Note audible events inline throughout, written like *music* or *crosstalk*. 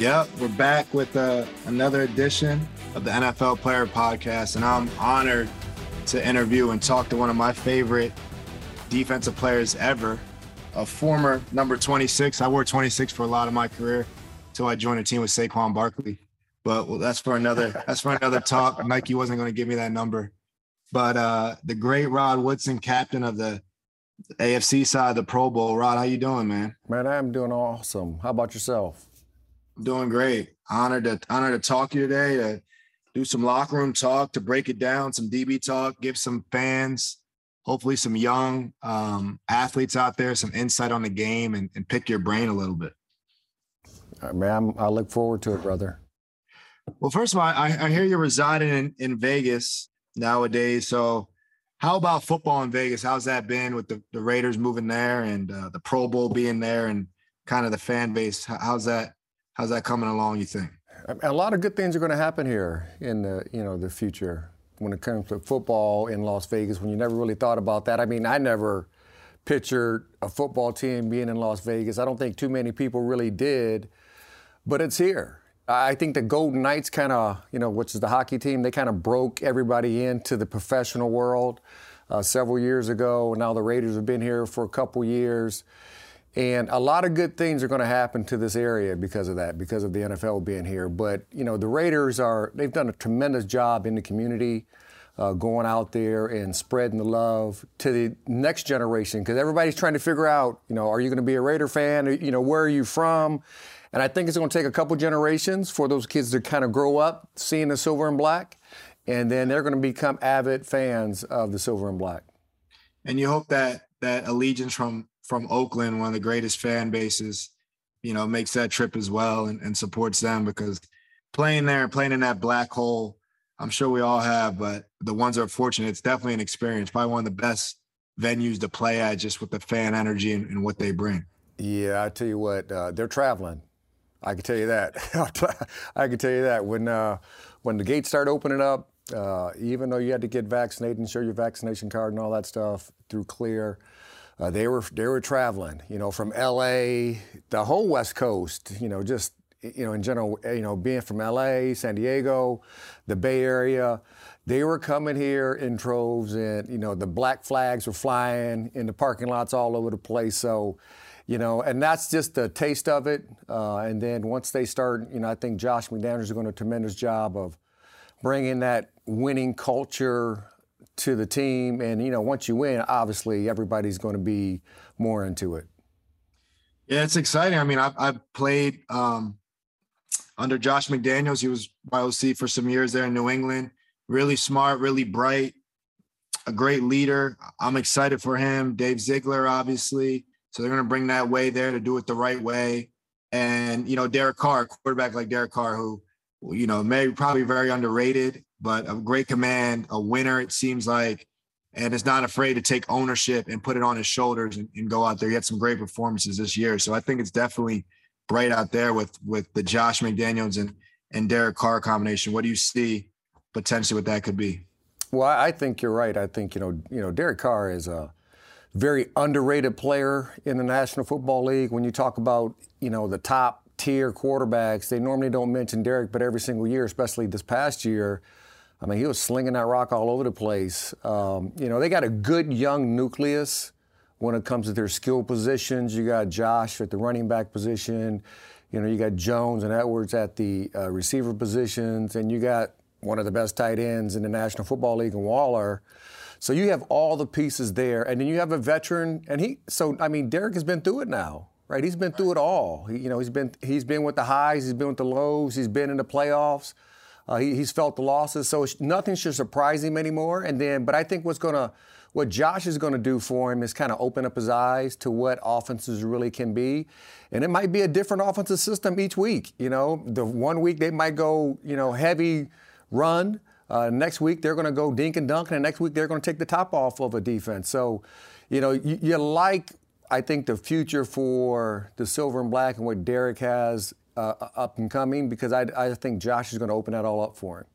Yep, we're back with uh, another edition of the NFL Player Podcast, and I'm honored to interview and talk to one of my favorite defensive players ever, a former number 26. I wore 26 for a lot of my career until I joined a team with Saquon Barkley. But well, that's for another *laughs* that's for another talk. Nike wasn't going to give me that number. But uh, the great Rod Woodson, captain of the AFC side of the Pro Bowl. Rod, how you doing, man? Man, I'm doing awesome. How about yourself? Doing great. Honored to honored to talk to you today, to do some locker room talk, to break it down, some DB talk, give some fans, hopefully some young um, athletes out there, some insight on the game and, and pick your brain a little bit. Uh, man, I look forward to it, brother. Well, first of all, I, I hear you're residing in, in Vegas nowadays. So how about football in Vegas? How's that been with the, the Raiders moving there and uh, the Pro Bowl being there and kind of the fan base? How's that How's that coming along? You think? A lot of good things are going to happen here in the you know the future when it comes to football in Las Vegas. When you never really thought about that. I mean, I never pictured a football team being in Las Vegas. I don't think too many people really did, but it's here. I think the Golden Knights kind of, you know, which is the hockey team, they kind of broke everybody into the professional world uh, several years ago. Now the Raiders have been here for a couple years. And a lot of good things are going to happen to this area because of that, because of the NFL being here. But, you know, the Raiders are, they've done a tremendous job in the community, uh, going out there and spreading the love to the next generation. Because everybody's trying to figure out, you know, are you going to be a Raider fan? You know, where are you from? And I think it's going to take a couple generations for those kids to kind of grow up seeing the silver and black. And then they're going to become avid fans of the silver and black. And you hope that that allegiance from from Oakland, one of the greatest fan bases, you know, makes that trip as well and, and supports them because playing there playing in that black hole, I'm sure we all have, but the ones that are fortunate, it's definitely an experience. Probably one of the best venues to play at just with the fan energy and, and what they bring. Yeah, I tell you what, uh, they're traveling. I can tell you that. *laughs* I can tell you that when uh, when the gates start opening up, uh, even though you had to get vaccinated and show your vaccination card and all that stuff through Clear, uh, they were they were traveling, you know, from L.A. the whole West Coast, you know, just you know in general, you know, being from L.A., San Diego, the Bay Area, they were coming here in troves, and you know the black flags were flying in the parking lots all over the place. So, you know, and that's just a taste of it. Uh, and then once they start, you know, I think Josh McDaniels is going to do a tremendous job of bringing that winning culture to the team. And, you know, once you win, obviously everybody's going to be more into it. Yeah, it's exciting. I mean, I've, I've played um, under Josh McDaniels. He was YOC for some years there in New England. Really smart, really bright, a great leader. I'm excited for him. Dave Ziegler, obviously. So they're going to bring that way there to do it the right way. And, you know, Derek Carr, quarterback like Derek Carr, who, you know, may probably very underrated, but a great command, a winner, it seems like, and is not afraid to take ownership and put it on his shoulders and, and go out there. He had some great performances this year. So I think it's definitely bright out there with with the Josh McDaniels and and Derek Carr combination. What do you see potentially what that could be? Well, I think you're right. I think you know you know Derek Carr is a very underrated player in the National Football League. When you talk about you know the top tier quarterbacks, they normally don't mention Derek, but every single year, especially this past year. I mean, he was slinging that rock all over the place. Um, you know, they got a good young nucleus when it comes to their skill positions. You got Josh at the running back position. You know, you got Jones and Edwards at the uh, receiver positions, and you got one of the best tight ends in the National Football League, and Waller. So you have all the pieces there, and then you have a veteran, and he. So I mean, Derek has been through it now, right? He's been through it all. He, you know, he's been he's been with the highs, he's been with the lows, he's been in the playoffs. Uh, he, he's felt the losses, so nothing should surprise him anymore. And then, but I think what's going to what Josh is going to do for him is kind of open up his eyes to what offenses really can be. And it might be a different offensive system each week. You know, the one week they might go, you know, heavy run. Uh, next week they're going to go dink and dunk, and next week they're going to take the top off of a defense. So, you know, you, you like, I think, the future for the silver and black and what Derek has uh, up and coming because I, I think Josh is going to open that all up for him.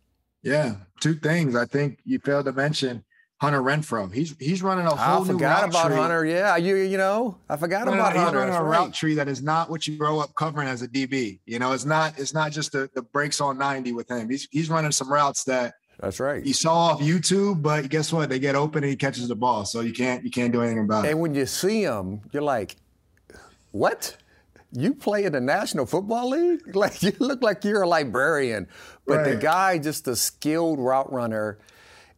Yeah, two things. I think you failed to mention Hunter Renfrow. He's he's running a whole I new forgot route about tree. Hunter. Yeah, you you know I forgot about he's Hunter. running a right. route tree that is not what you grow up covering as a DB. You know, it's not it's not just the, the breaks on 90 with him. He's he's running some routes that That's right. he saw off YouTube, but guess what? They get open and he catches the ball. So you can't you can't do anything about it. And when you see him, you're like, what? You play in the National Football League? *laughs* Like you look like you're a librarian. But the Right. guy, just a skilled route runner,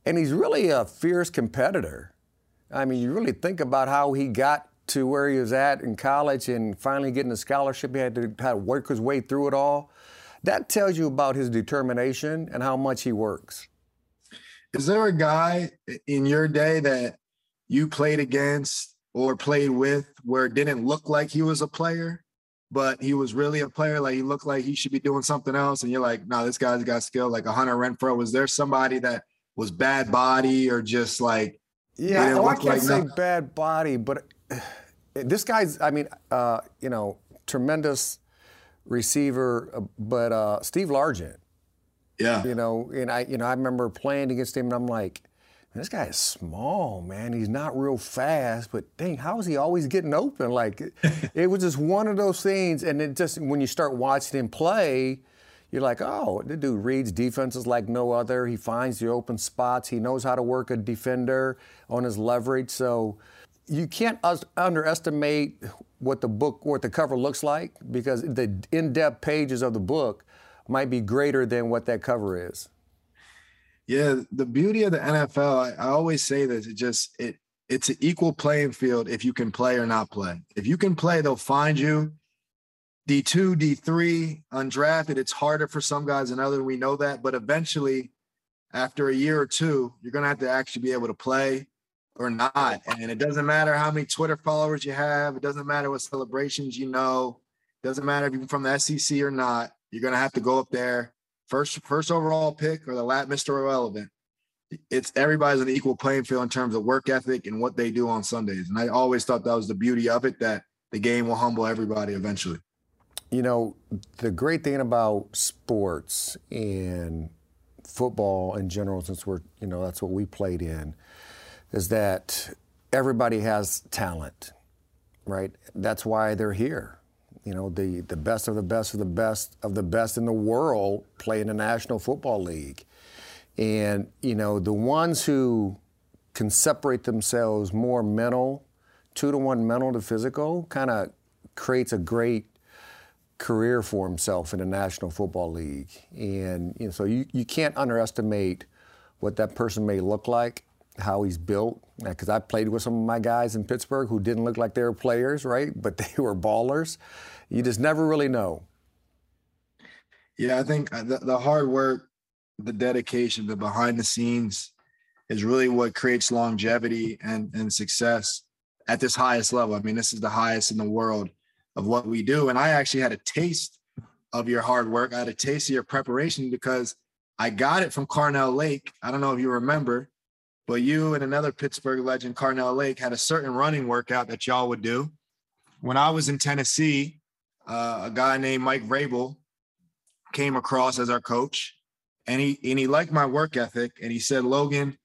and he's really a fierce competitor. I mean, you really think about how he got to where he was at in college and finally getting a scholarship. He had to, had to work his way through it all. That tells you about his determination and how much he works. Is there a guy in your day that you played against or played with where it didn't look like he was a player, but he was really a player? Like he looked like he should be doing something else, and you're like, no, this guy's got skill. Like a Hunter Renfrow. Was there somebody that was bad body or just like Yeah, oh, I can't like say nothing? bad body, but *sighs* this guy's, I mean, uh, you know, tremendous receiver, uh, but uh, Steve Largent, yeah, you know, and I, you know, I remember playing against him, and I'm like, this guy is small, man. He's not real fast, but dang, how is he always getting open? Like, *laughs* it, was just one of those things, and it just when you start watching him play. You're like, oh, the dude reads defenses like no other. He finds the open spots. He knows how to work a defender on his leverage. So you can't us- underestimate what the book, what the cover looks like, because the in-depth pages of the book might be greater than what that cover is. Yeah, the beauty of the NFL, I, I always say this, it just it it's an equal playing field if you can play or not play. If you can play, they'll find you. D2, D3, undrafted, it's harder for some guys than others. We know that, but eventually, after a year or two, you're gonna have to actually be able to play or not. And it doesn't matter how many Twitter followers you have, it doesn't matter what celebrations you know, it doesn't matter if you're from the SEC or not, you're gonna have to go up there first first overall pick or the lat Mr. Irrelevant. It's everybody's an equal playing field in terms of work ethic and what they do on Sundays. And I always thought that was the beauty of it that the game will humble everybody eventually. You know, the great thing about sports and football in general, since we're, you know, that's what we played in, is that everybody has talent, right? That's why they're here. You know, the, the best of the best of the best of the best in the world play in the National Football League. And, you know, the ones who can separate themselves more mental, two to one mental to physical, kind of creates a great career for himself in the National Football League. And you know, so you, you can't underestimate what that person may look like, how he's built. Because I played with some of my guys in Pittsburgh who didn't look like they were players, right? *laughs* But they were ballers. You just never really know. Yeah, I think uh, the, the hard work, the dedication, the behind the scenes is really what creates longevity and, and success at this highest level. I mean, this is the highest in the world of what we do. And I actually had a taste of your hard work. I had a taste of your preparation because I got it from Carnell Lake. I don't know if you remember, but you and another Pittsburgh legend, Carnell Lake, had a certain running workout that y'all would do. When I was in Tennessee, uh, a guy named Mike Vrabel came across as our coach, and he and he liked my work ethic, and he said, "Logan,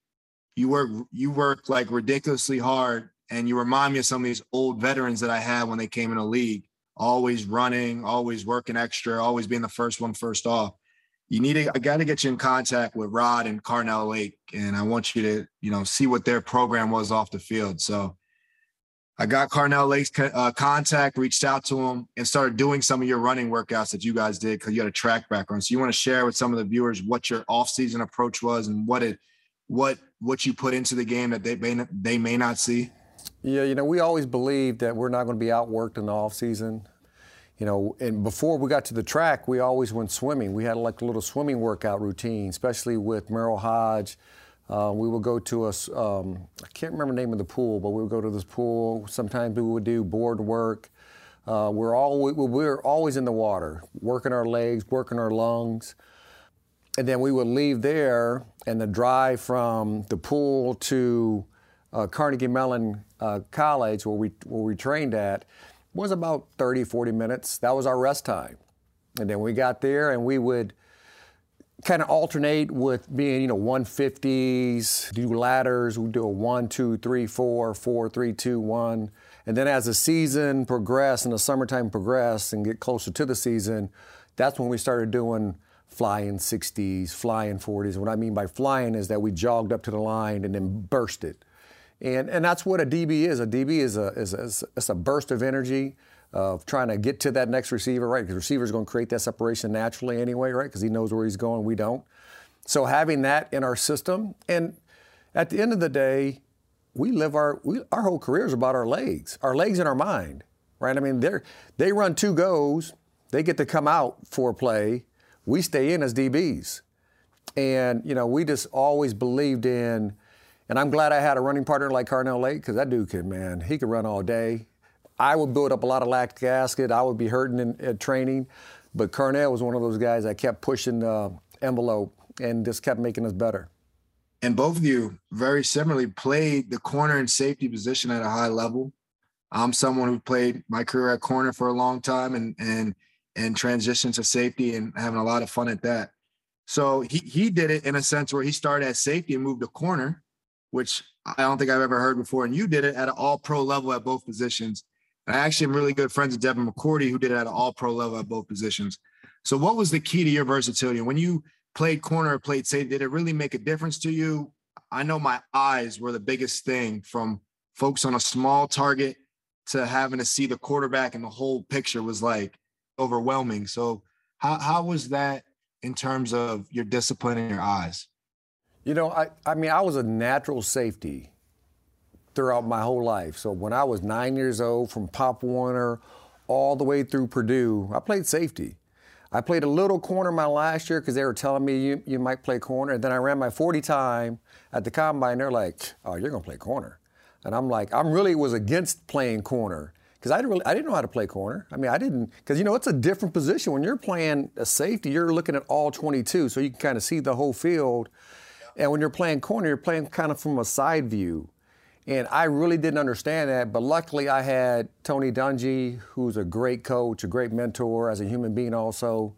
you work you work like ridiculously hard, and you remind me of some of these old veterans that I had when they came in the league, always running, always working extra, always being the first one first off." You need to, I got to get you in contact with Rod and Carnell Lake, and I want you to, you know, see what their program was off the field. So I got Carnell Lake's uh, contact, reached out to him, and started doing some of your running workouts that you guys did because you had a track background. So you want to share with some of the viewers what your off-season approach was and what it, what what you put into the game that they may they may not see. Yeah, you know, we always believe that we're not going to be outworked in the off season you know, and before we got to the track, we always went swimming. We had like a little swimming workout routine, especially with Merril Hoge. Uh, we would go to a, um, I can't remember the name of the pool, but we would go to this pool. Sometimes we would do board work. Uh, we're, all, we, we're always in the water, working our legs, working our lungs. And then we would leave there, and the drive from the pool to uh, Carnegie Mellon uh, College, where we, where we trained at, was about 30, 40 minutes. That was our rest time. And then we got there and we would kind of alternate with being, you know, 150s, do ladders. We do a one, two, three, four, four, three, two, one. And then as the season progressed and the summertime progressed and get closer to the season, that's when we started doing flying 60s, flying 40s. What I mean by flying is that we jogged up to the line and then burst it. And, and that's what a DB is. A DB is a, is a, is a burst of energy of trying to get to that next receiver, right? Because the receiver is going to create that separation naturally anyway, right? Because he knows where he's going, we don't. So having that in our system, and at the end of the day, we live our we, our whole career is about our legs, our legs and our mind, right? I mean, they they run two goes, they get to come out for a play, we stay in as DBs, and you know we just always believed in and I'm glad I had a running partner like Carnell Lake because that dude can, man, he could run all day. I would build up a lot of lactic acid. I would be hurting in, in training. But Carnell was one of those guys that kept pushing the envelope and just kept making us better. And both of you very similarly played the corner and safety position at a high level. I'm someone who played my career at corner for a long time and and and transitioned to safety and having a lot of fun at that. So he he did it in a sense where he started at safety and moved to corner which I don't think I've ever heard before. And you did it at an all pro level at both positions. And I actually am really good friends with Devin McCourty, who did it at an all pro level at both positions. So, what was the key to your versatility? When you played corner or played safety, did it really make a difference to you? I know my eyes were the biggest thing from folks on a small target to having to see the quarterback and the whole picture was like overwhelming. So, how, how was that in terms of your discipline and your eyes? You know, I, I mean, I was a natural safety throughout my whole life. So when I was nine years old, from Pop Warner all the way through Purdue, I played safety. I played a little corner my last year because they were telling me you, you might play corner. And then I ran my 40 time at the combine. They're like, oh, you're going to play corner. And I'm like, I'm really was against playing corner because I really, I didn't know how to play corner. I mean, I didn't because you know it's a different position when you're playing a safety. You're looking at all 22, so you can kind of see the whole field. And when you're playing corner, you're playing kind of from a side view. And I really didn't understand that, but luckily I had Tony Dungy, who's a great coach, a great mentor as a human being also,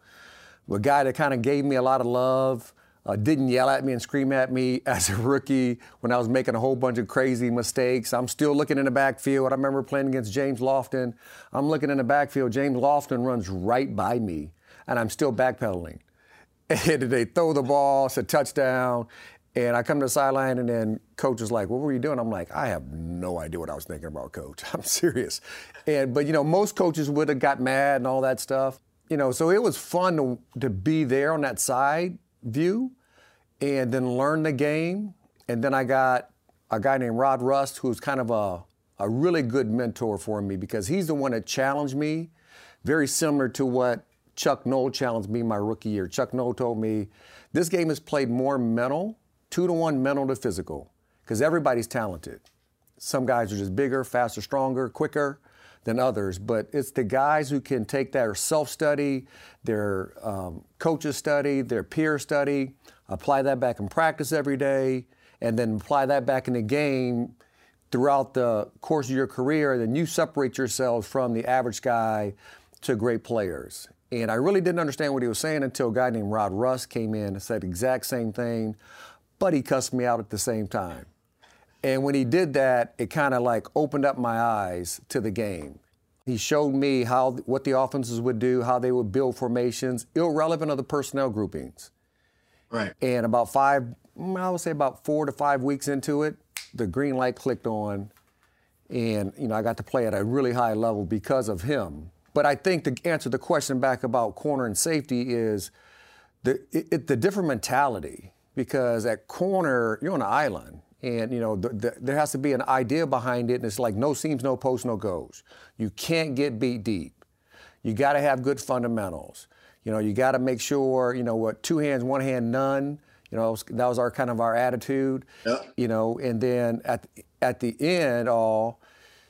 a guy that kind of gave me a lot of love, uh, didn't yell at me and scream at me *laughs* as a rookie when I was making a whole bunch of crazy mistakes. I'm still looking in the backfield. I remember playing against James Lofton. I'm looking in the backfield. James Lofton runs right by me, and I'm still backpedaling *laughs* and they throw the ball, it's a touchdown. And I come to the sideline, and then coach is like, "What were you doing?" I'm like, "I have no idea what I was thinking about, coach. *laughs* I'm serious." And but you know, most coaches would have got mad and all that stuff. You know, so it was fun to, to be there on that side view, and then learn the game. And then I got a guy named Rod Rust, who's kind of a, a really good mentor for me because he's the one that challenged me, very similar to what Chuck Noll challenged me my rookie year. Chuck Noll told me this game is played more mental, two to one mental to physical, because everybody's talented. Some guys are just bigger, faster, stronger, quicker than others, but it's the guys who can take their self study, their um, coaches study, their peer study, apply that back in practice every day, and then apply that back in the game throughout the course of your career, then you separate yourselves from the average guy to great players. And I really didn't understand what he was saying until a guy named Rod Rust came in and said the exact same thing, but he cussed me out at the same time. And when he did that, it kind of like opened up my eyes to the game. He showed me how what the offenses would do, how they would build formations, irrelevant of the personnel groupings. Right. And about five, mm, I would say about four to five weeks into it, the green light clicked on, and you know I got to play at a really high level because of him. But I think to answer the question back about corner and safety is the it, it, the different mentality because at corner you're on an island and you know the, the, there has to be an idea behind it and it's like no seams no posts no goes. You can't get beat deep. You got to have good fundamentals. You know you got to make sure you know what two hands one hand none. You know that was our kind of our attitude. Yeah. you know and then at at the end all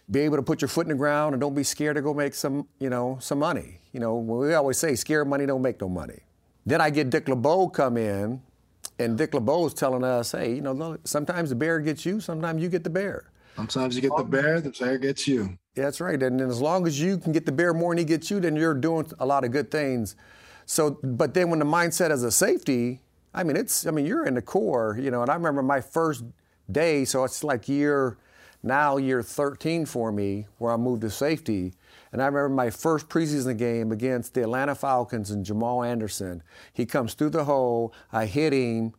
be able to put your foot in the ground and don't be scared to go make some you know some money you know we always say scared money don't make no money then i get Dick LeBeau come in and Dick LeBeau is telling us, hey, you know, sometimes the bear gets you, sometimes you get the bear. Sometimes you get the bear, the bear gets you. Yeah, That's right. And, and as long as you can get the bear more than he gets you, then you're doing a lot of good things. So, but then when the mindset is a safety, I mean, it's, I mean, you're in the core, you know, and I remember my first day, so it's like year, now year 13 for me, where I moved to safety. And I remember my first preseason game against the Atlanta Falcons and Jamal Anderson. He comes through the hole, I hit him,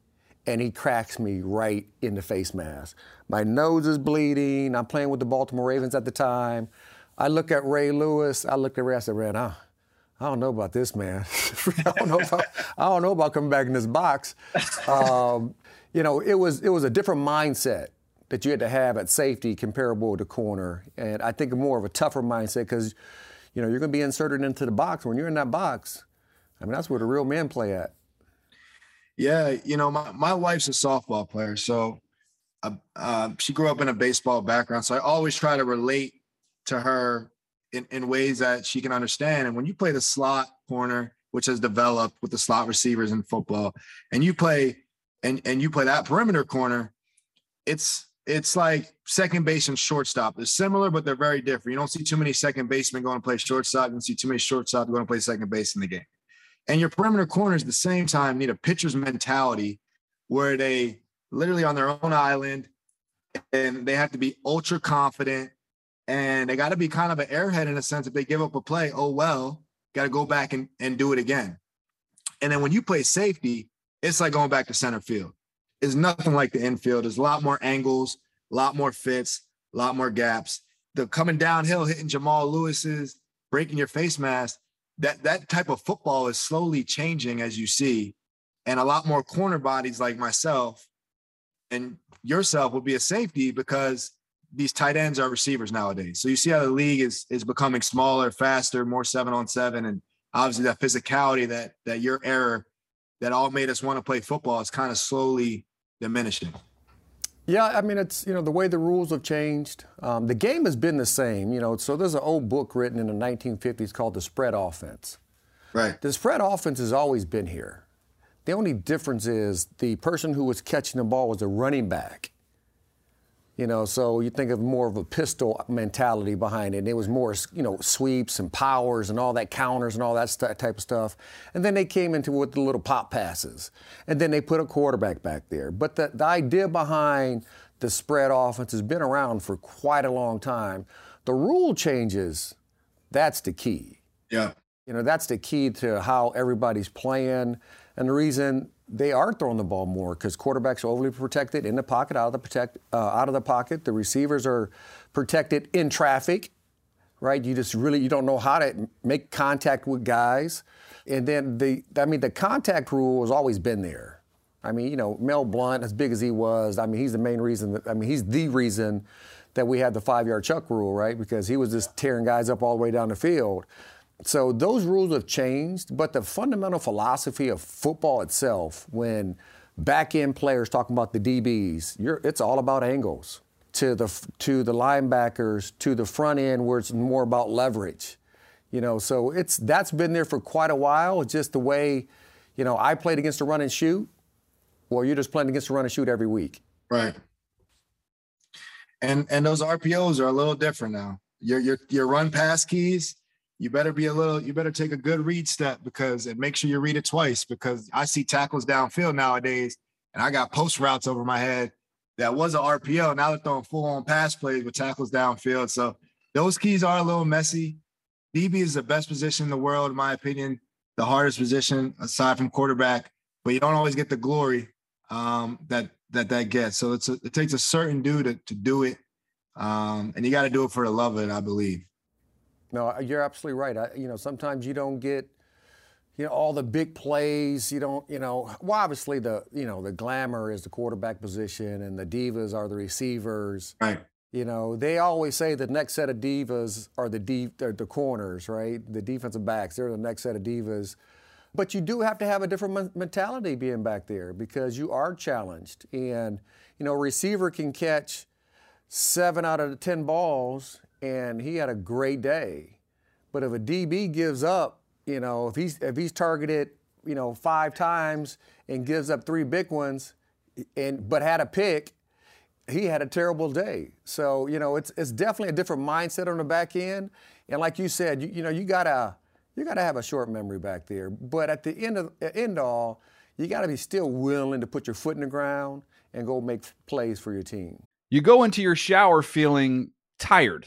and he cracks me right in the face mask. My nose is bleeding. I'm playing with the Baltimore Ravens at the time. I look at Ray Lewis. I look at Ray. I said, Ray, I, I don't know about this, man. *laughs* I, don't know about, I don't know about coming back in this box. Um, you know, it was it was a different mindset that you had to have at safety comparable to corner. And I think more of a tougher mindset because, you know, you're going to be inserted into the box. When you're in that box, I mean, that's where the real men play at. Yeah, you know, my, my wife's a softball player. So uh, uh, she grew up in a baseball background. So I always try to relate to her in, in ways that she can understand. And when you play the slot corner, which has developed with the slot receivers in football, and you play and and you play that perimeter corner, it's it's like second base and shortstop. They're similar, but they're very different. You don't see too many second basemen going to play shortstop. You don't see too many shortstop going to play second base in the game. And your perimeter corners at the same time need a pitcher's mentality where they literally on their own island and they have to be ultra confident and they got to be kind of an airhead in a sense. If they give up a play, oh well, got to go back and, and do it again. And then when you play safety, it's like going back to center field is nothing like the infield. There's a lot more angles, a lot more fits, a lot more gaps. The coming downhill, hitting Jamal Lewis's, breaking your face mask, that that type of football is slowly changing as you see. And a lot more corner bodies like myself and yourself will be a safety because these tight ends are receivers nowadays. So you see how the league is is becoming smaller, faster, more seven on seven, and obviously that physicality that that your error that all made us want to play football is kind of slowly diminishing. Yeah, I mean, it's, you know, the way the rules have changed. Um, the game has been the same, you know. So there's an old book written in the 1950s called The Spread Offense. Right. The spread offense has always been here. The only difference is the person who was catching the ball was a running back. You know, so you think of more of a pistol mentality behind it. And it was more, you know, sweeps and powers and all that counters and all that st- type of stuff. And then they came into with the little pop passes. And then they put a quarterback back there. But the, the idea behind the spread offense has been around for quite a long time. The rule changes, that's the key. Yeah. You know, that's the key to how everybody's playing. And the reason they are throwing the ball more because quarterbacks are overly protected in the pocket, out of the protect, uh, out of the pocket. The receivers are protected in traffic, right? You just really you don't know how to make contact with guys, and then the I mean the contact rule has always been there. I mean, you know, Mel Blount, as big as he was, I mean, he's the main reason. That, I mean, he's the reason that we had the five-yard chuck rule, right? Because he was just tearing guys up all the way down the field. So those rules have changed, but the fundamental philosophy of football itself, when back end players talking about the DBs, it's all about angles. To the to the linebackers, to the front end, where it's more about leverage. You know, so it's that's been there for quite a while. It's just the way, you know, I played against a run and shoot, or you're just playing against a run and shoot every week. Right. And and those RPOs are a little different now. Your your your run pass keys you better be a little, you better take a good read step because and make sure you read it twice because I see tackles downfield nowadays and I got post routes over my head that was an RPO. Now they're throwing full on pass plays with tackles downfield. So those keys are a little messy. DB is the best position in the world, in my opinion, the hardest position aside from quarterback, but you don't always get the glory um, that that that gets. So it's a, it takes a certain dude to, to do it, um, and you got to do it for the love of it, I believe. No, you're absolutely right. I, you know, sometimes you don't get, you know, all the big plays. You don't, you know, well, obviously the, you know, the glamour is the quarterback position, and the divas are the receivers. Right. You know, they always say the next set of divas are the deep, the corners, right? The defensive backs. They're the next set of divas. But you do have to have a different mentality being back there because you are challenged. And, you know, a receiver can catch seven out of the 10 balls and he had a great day. But if a DB gives up, you know, if he's if he's targeted, you know, five times and gives up three big ones, and but had a pick, he had a terrible day. So you know, it's it's definitely a different mindset on the back end. And like you said, you, you know, you gotta you gotta have a short memory back there. But at the end of end all, you gotta be still willing to put your foot in the ground and go make plays for your team. You go into your shower feeling tired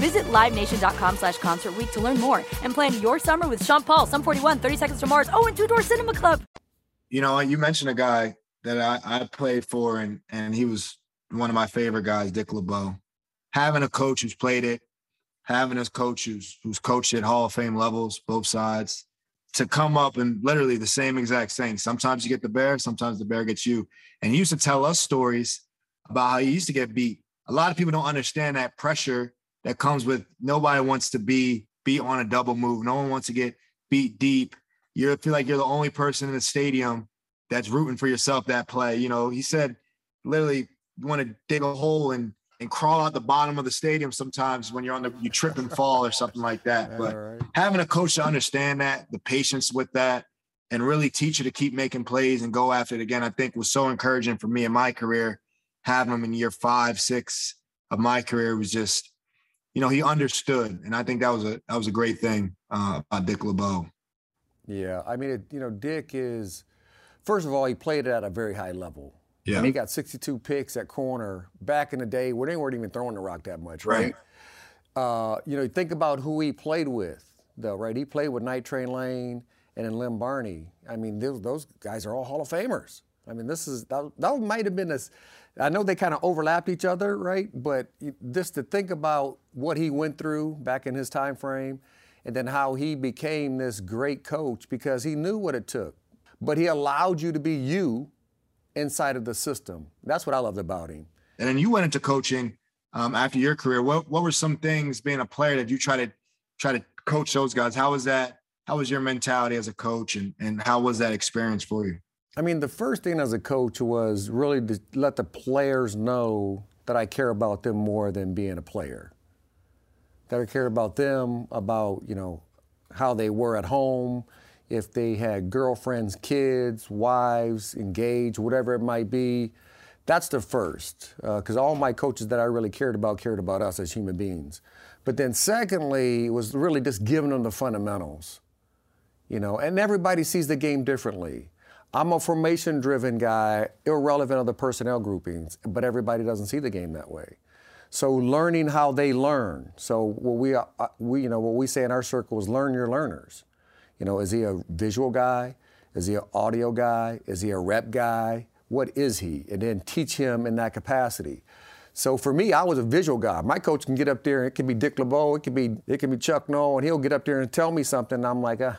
Visit LiveNation.com slash Concert to learn more and plan your summer with Sean Paul, Sum 41, 30 Seconds to Mars, oh, and Two Door Cinema Club. You know, you mentioned a guy that I, I played for, and, and he was one of my favorite guys, Dick LeBeau. Having a coach who's played it, having a coach who's who's coached at Hall of Fame levels, both sides, to come up and literally the same exact thing. Sometimes you get the bear, sometimes the bear gets you. And he used to tell us stories about how he used to get beat. A lot of people don't understand that pressure that comes with nobody wants to be beat on a double move. No one wants to get beat deep. You feel like you're the only person in the stadium that's rooting for yourself that play. You know, he said literally you want to dig a hole and and crawl out the bottom of the stadium sometimes when you're on the you trip and fall or something like that. But right. having a coach to understand that, the patience with that, and really teach you to keep making plays and go after it again, I think was so encouraging for me in my career. Having him in year five, six of my career was just, you know, he understood, and I think that was a that was a great thing uh, about Dick LeBeau. Yeah, I mean, it, you know, Dick is first of all, he played it at a very high level. Yeah. And he got 62 picks at corner back in the day where they weren't even throwing the rock that much, right? right. Uh, you know, think about who he played with, though, right? He played with Night Train Lane and then Lem Barney. I mean, those, those guys are all Hall of Famers. I mean, this is that, that might have been this. I know they kind of overlapped each other, right? But just to think about what he went through back in his time frame, and then how he became this great coach because he knew what it took, but he allowed you to be you inside of the system. That's what I loved about him. And then you went into coaching um, after your career. What what were some things being a player that you try to try to coach those guys? How was that? How was your mentality as a coach, and and how was that experience for you? I mean, the first thing as a coach was really to let the players know that I care about them more than being a player. That I care about them, about you know how they were at home, if they had girlfriends, kids, wives, engaged, whatever it might be. That's the first, because uh, all my coaches that I really cared about cared about us as human beings. But then, secondly, was really just giving them the fundamentals, you know. And everybody sees the game differently. I'm a formation-driven guy, irrelevant of the personnel groupings, but everybody doesn't see the game that way. So learning how they learn. So what we, uh, we, you know, what we say in our circle is learn your learners. You know, is he a visual guy? Is he an audio guy? Is he a rep guy? What is he? And then teach him in that capacity. So for me, I was a visual guy. My coach can get up there, and it can be Dick LeBeau, it can be it can be Chuck Noll, and he'll get up there and tell me something. And I'm like, uh,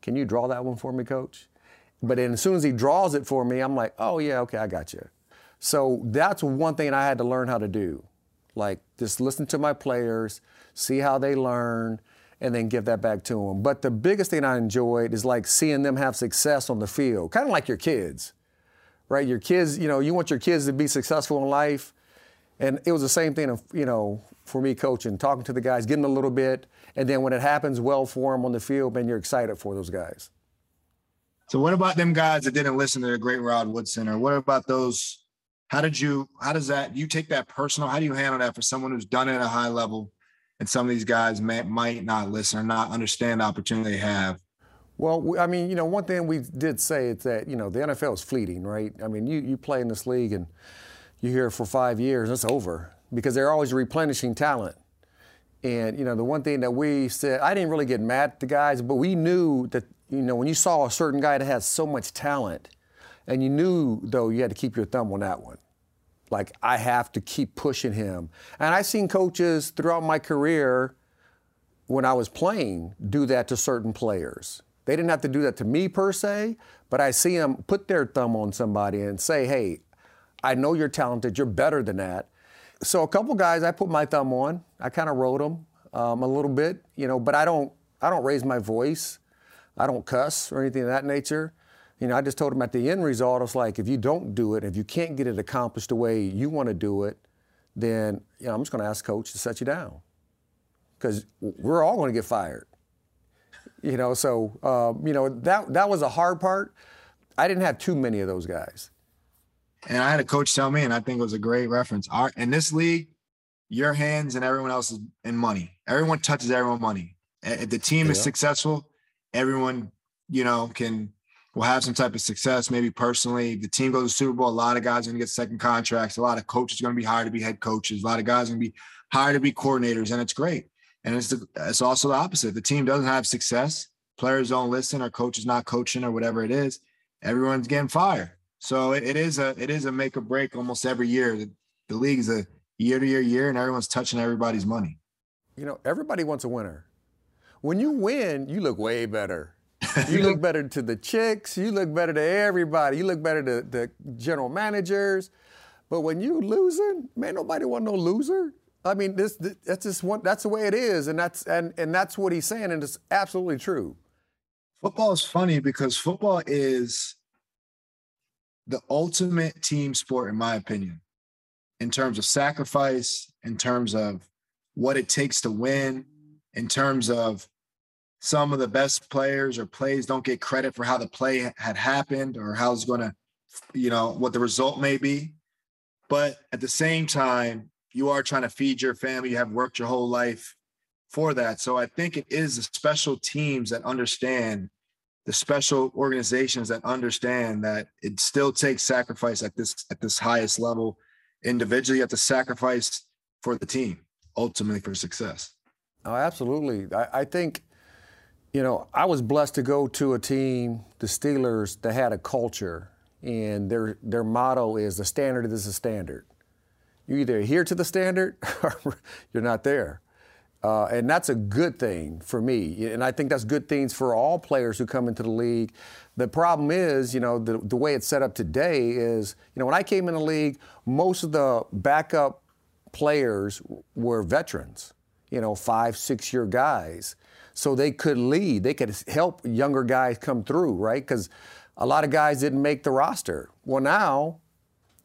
can you draw that one for me, coach? But then as soon as he draws it for me, I'm like, oh yeah, okay, I got you. So that's one thing I had to learn how to do. Like just listen to my players, see how they learn, and then give that back to them. But the biggest thing I enjoyed is like seeing them have success on the field, kind of like your kids, right? Your kids, you know, you want your kids to be successful in life. And it was the same thing, you know, for me coaching, talking to the guys, getting a little bit, and then when it happens well for them on the field, man, you're excited for those guys. So what about them guys that didn't listen to the Great Rod Woodson, or what about those? How did you? How does that? You take that personal? How do you handle that for someone who's done it at a high level? and some of these guys may, might not listen or not understand the opportunity they have. Well, I mean, you know, one thing we did say is that you know the NFL is fleeting, right? I mean, you you play in this league and you're here for five years, and it's over because they're always replenishing talent. And you know, the one thing that we said, I didn't really get mad at the guys, but we knew that you know when you saw a certain guy that has so much talent, and you knew though you had to keep your thumb on that one. Like I have to keep pushing him. And I've seen coaches throughout my career when I was playing do that to certain players. They didn't have to do that to me per se, but I see them put their thumb on somebody and say, hey, I know you're talented, you're better than that. So a couple guys I put my thumb on. I kind of wrote them um, a little bit, you know, but I don't I don't raise my voice. I don't cuss or anything of that nature you know, I just told them at the end result, it's like if you don't do it, if you can't get it accomplished the way you want to do it, then you know, I'm just going to ask coach to set you down because we're all going to get fired. You know, so um, you know that that was a hard part. I didn't have too many of those guys. And I had a coach tell me, and I think it was a great reference. Our, in this league, your hands and everyone else's is in money. Everyone touches everyone money. If the team yeah. is successful, everyone, you know, can will have some type of success, maybe personally. If the team goes to Super Bowl, a lot of guys are going to get second contracts. A lot of coaches are going to be hired to be head coaches. A lot of guys are going to be hired to be coordinators, and it's great. And it's the, it's also the opposite. If the team doesn't have success, players don't listen, or coaches not coaching, or whatever it is. Everyone's getting fired. So it, it is a it is a make or break almost every year. The, the league is a year to year year, and everyone's touching everybody's money. you know, everybody wants a winner. When you win, you look way better. *laughs* You look better to the chicks. You look better to everybody. You look better to the general managers. But when you losing, man, nobody want no loser. I mean, this, this that's just one. That's the way it is, and that's and and that's what he's saying, and it's absolutely true. Football is funny because football is the ultimate team sport, in my opinion, in terms of sacrifice, in terms of what it takes to win, in terms of some of the best players or plays don't get credit for how the play had happened or how it's going to, you know, what the result may be. But at the same time, you are trying to feed your family. You have worked your whole life for that. So I think it is the special teams that understand the special organizations that understand that it still takes sacrifice at this at this highest level individually. You have to sacrifice for the team ultimately for success. Oh absolutely. I, I, think you know i was blessed to go to a team the steelers that had a culture and their their motto is the standard is the standard. You either adhere to the standard *laughs* or you're not there uh, and that's a good thing for me. And I think that's good things for all players who come into the league. The problem is, you know, the, the way it's set up today is, you know, when I came in the league, most of the backup players were veterans, you know, five, six year guys. So they could lead, they could help younger guys come through, right? Because a lot of guys didn't make the roster. Well, now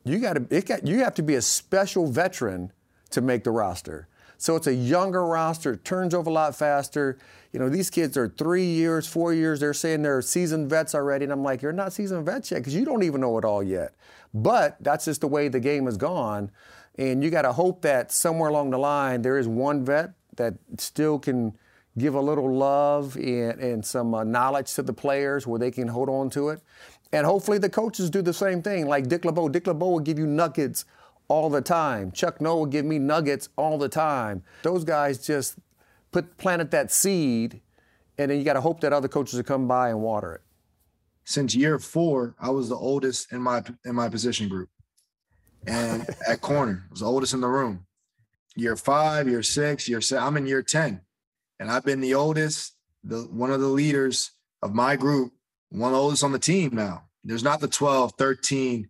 you got to, you have to be a special veteran to make the roster. So it's a younger roster, turns over a lot faster. You know, these kids are three years, four years, they're saying they're seasoned vets already. And I'm like, you're not seasoned vets yet because you don't even know it all yet. But that's just the way the game has gone. And you got to hope that somewhere along the line there is one vet that still can give a little love and, and some uh, knowledge to the players where they can hold on to it. And hopefully the coaches do the same thing. Like Dick LeBeau. Dick LeBeau will give you nuggets all the time. Chuck Noll would give me nuggets all the time. Those guys just put planted that seed, and then you got to hope that other coaches will come by and water it. Since year four, I was the oldest in my in my position group, and *laughs* at corner, I was the oldest in the room. Year five, year six, year seven. I'm in year ten, and I've been the oldest, the one of the leaders of my group, one of the oldest on the team now. There's not the 12, 13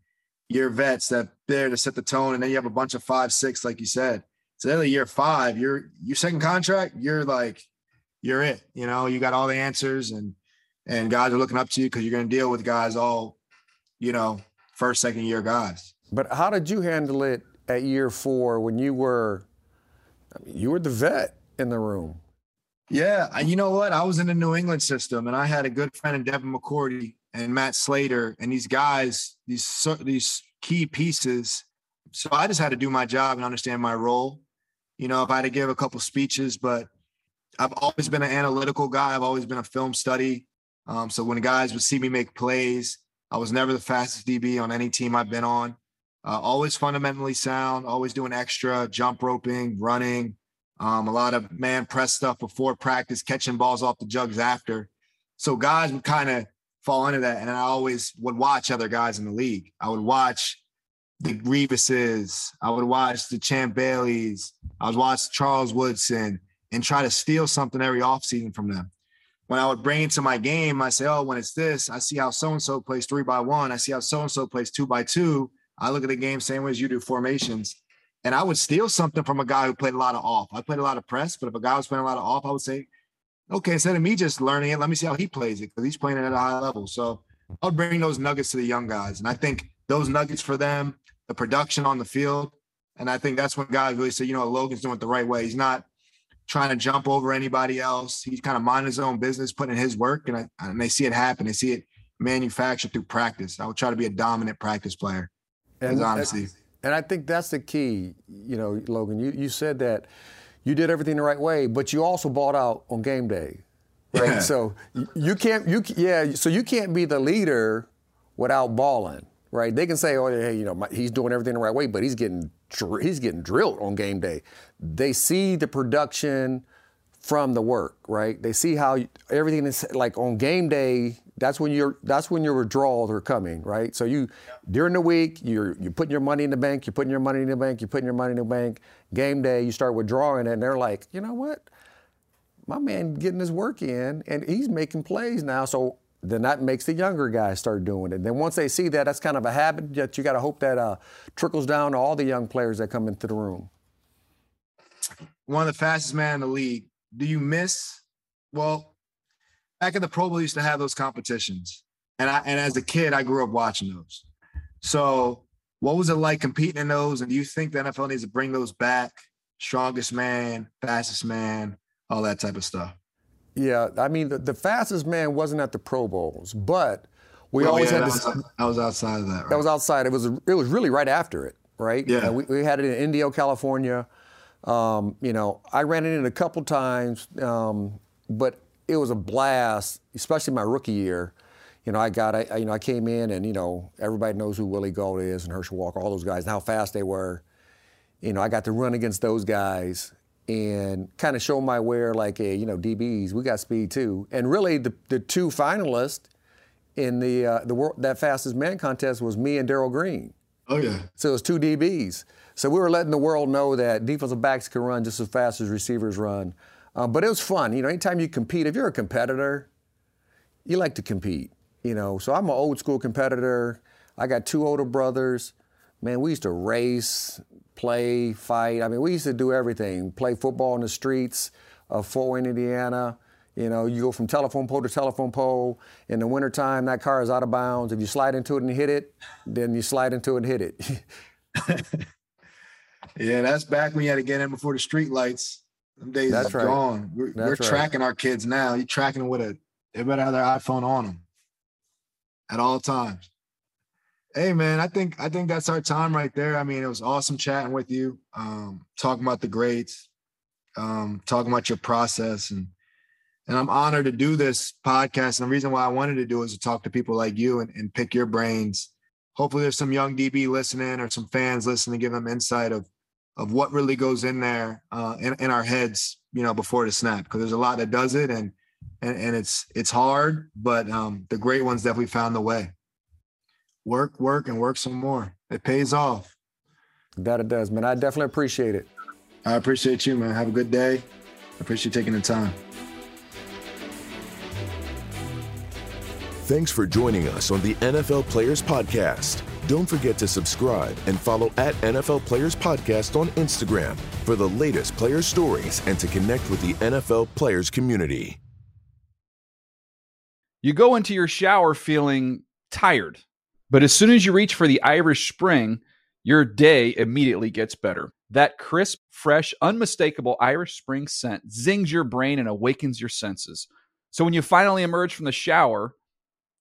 year vets that there to set the tone, and then you have a bunch of five, six, like you said. So then year five, you're your second contract, you're like, you're it. You know, you got all the answers, and and guys are looking up to you because you're going to deal with guys all, you know, first, second year guys. But how did you handle it at year four when you were, I mean, you were the vet in the room? Yeah, you know what? I was in the New England system, and I had a good friend in Devin McCourty and Matt Slater and these guys, these these key pieces. So I just had to do my job and understand my role. You know, if I had to give a couple speeches, but I've always been an analytical guy. I've always been a film study. Um, so when guys would see me make plays, I was never the fastest DB on any team I've been on. Uh, always fundamentally sound, always doing extra jump roping, running, um, a lot of man press stuff before practice, catching balls off the jugs after. So guys would kind of fall into that. And I always would watch other guys in the league. I would watch the Grievuses. I would watch the Champ Baileys. I would watch Charles Woodson and try to steal something every offseason from them. When I would bring it to my game, I say, oh, when it's this, I see how so-and-so plays three by one. I see how so-and-so plays two by two. I look at the game same way as you do formations. And I would steal something from a guy who played a lot of off. I played a lot of press, but if a guy was playing a lot of off, I would say, okay, instead of me just learning it, let me see how he plays it because he's playing it at a high level. So I'll bring those nuggets to the young guys. And I think those nuggets for them, the production on the field, and I think that's when guys really say, you know, Logan's doing it the right way. He's not trying to jump over anybody else. He's kind of minding his own business, putting in his work, and, I, and they see it happen. They see it manufactured through practice. I would try to be a dominant practice player. And honestly. And I think that's the key. You know, Logan, you, you said that – you did everything the right way, but you also bought out on game day, right? Yeah. So you can't, you yeah, so you can't be the leader without balling, right? They can say, oh, hey, you know, he's doing everything the right way, but he's getting he's getting drilled on game day. They see the production from the work, right? They see how everything is like on game day. That's when your that's when your withdrawals are coming, right? So you during the week you're you're putting your money in the bank, you're putting your money in the bank, you're putting your money in the bank. Game day, you start withdrawing, and they're like, you know what, my man getting his work in, and he's making plays now. So then that makes the younger guys start doing it. Then once they see that, that's kind of a habit that you got to hope that uh, trickles down to all the young players that come into the room. One of the fastest man in the league. Do you miss? Well, back in the Pro Bowl, used to have those competitions, and I and as a kid, I grew up watching those. So, what was it like competing in those? And do you think the NFL needs to bring those back? Strongest man, fastest man, all that type of stuff. Yeah, I mean, the, the fastest man wasn't at the Pro Bowls, but we Well, always yeah, had this. was, I was outside of that. Right? That was outside. It was it was really right after it, right? Yeah. Uh, we, we had it in Indio, California. Um, you know, I ran it in a couple times, um, but it was a blast, especially my rookie year. You know, I got, I, you know, I came in and you know everybody knows who Willie Gault is and Herschel Walker, all those guys, and how fast they were. You know, I got to run against those guys and kind of show my wear, like, hey, you know, DBs, we got speed too. And really, the the two finalists in the uh, the world, that fastest man contest was me and Darrell Green. oh yeah. So it was two DBs. So we were letting the world know that defensive backs can run just as fast as receivers run. Uh, but it was fun. You know, anytime you compete, if you're a competitor, you like to compete. You know, so I'm an old school competitor. I got two older brothers. Man, we used to race, play, fight. I mean, we used to do everything. Play football in the streets of Fort Wayne, Indiana. You know, you go from telephone pole to telephone pole. In the wintertime, that car is out of bounds. If you slide into it and hit it, then you slide into it and hit it. *laughs* *laughs* Yeah, that's back when you had to get in before the street lights. Them days That's is right. gone. We're, we're right. tracking our kids now. You're tracking them with a, they better have their iPhone on them at all times. Hey man, I think I think that's our time right there. I mean, it was awesome chatting with you, um, talking about the greats, um, talking about your process, and and I'm honored to do this podcast. And the reason why I wanted to do is to talk to people like you and, and pick your brains. Hopefully, there's some young DB listening or some fans listening, to give them insight of of what really goes in there uh, in, in our heads, you know, before the snap. Because there's a lot that does it, and and, and it's it's hard, but um, the great ones definitely found the way. Work, work, and work some more. It pays off. that it does, man. I definitely appreciate it. I appreciate you, man. Have a good day. I appreciate you taking the time. Thanks for joining us on the NFL Players Podcast. Don't forget to subscribe and follow at NFL Players Podcast on Instagram for the latest player stories and to connect with the NFL players community. You go into your shower feeling tired, but as soon as you reach for the Irish Spring, your day immediately gets better. That crisp, fresh, unmistakable Irish Spring scent zings your brain and awakens your senses. So when you finally emerge from the shower,